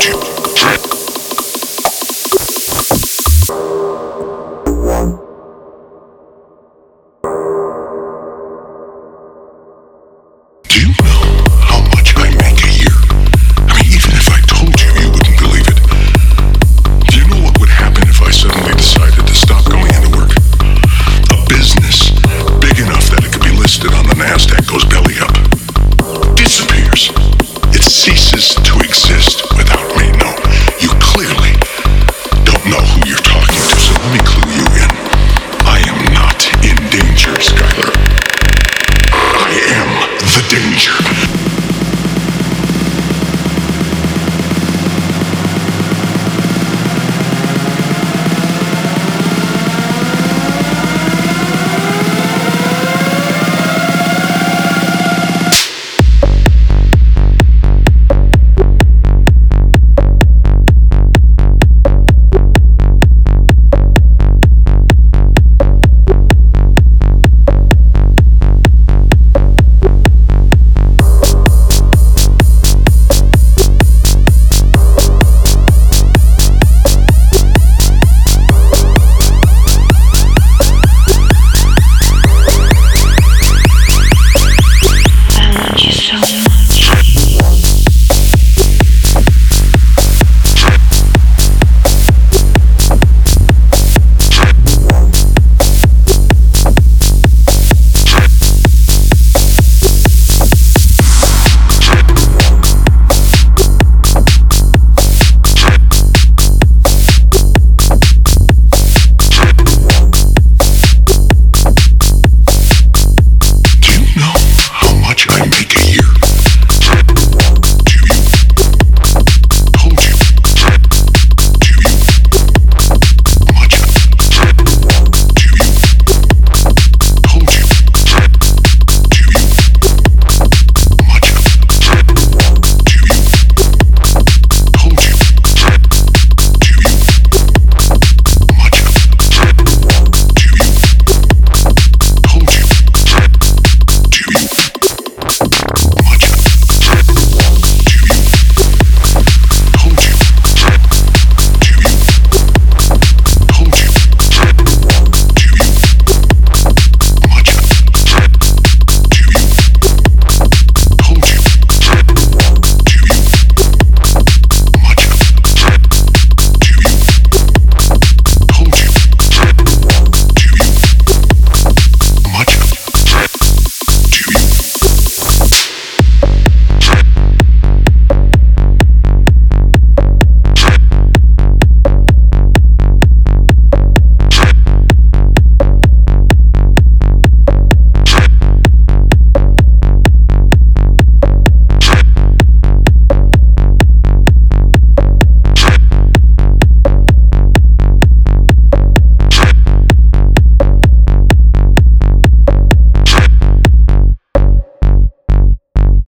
told.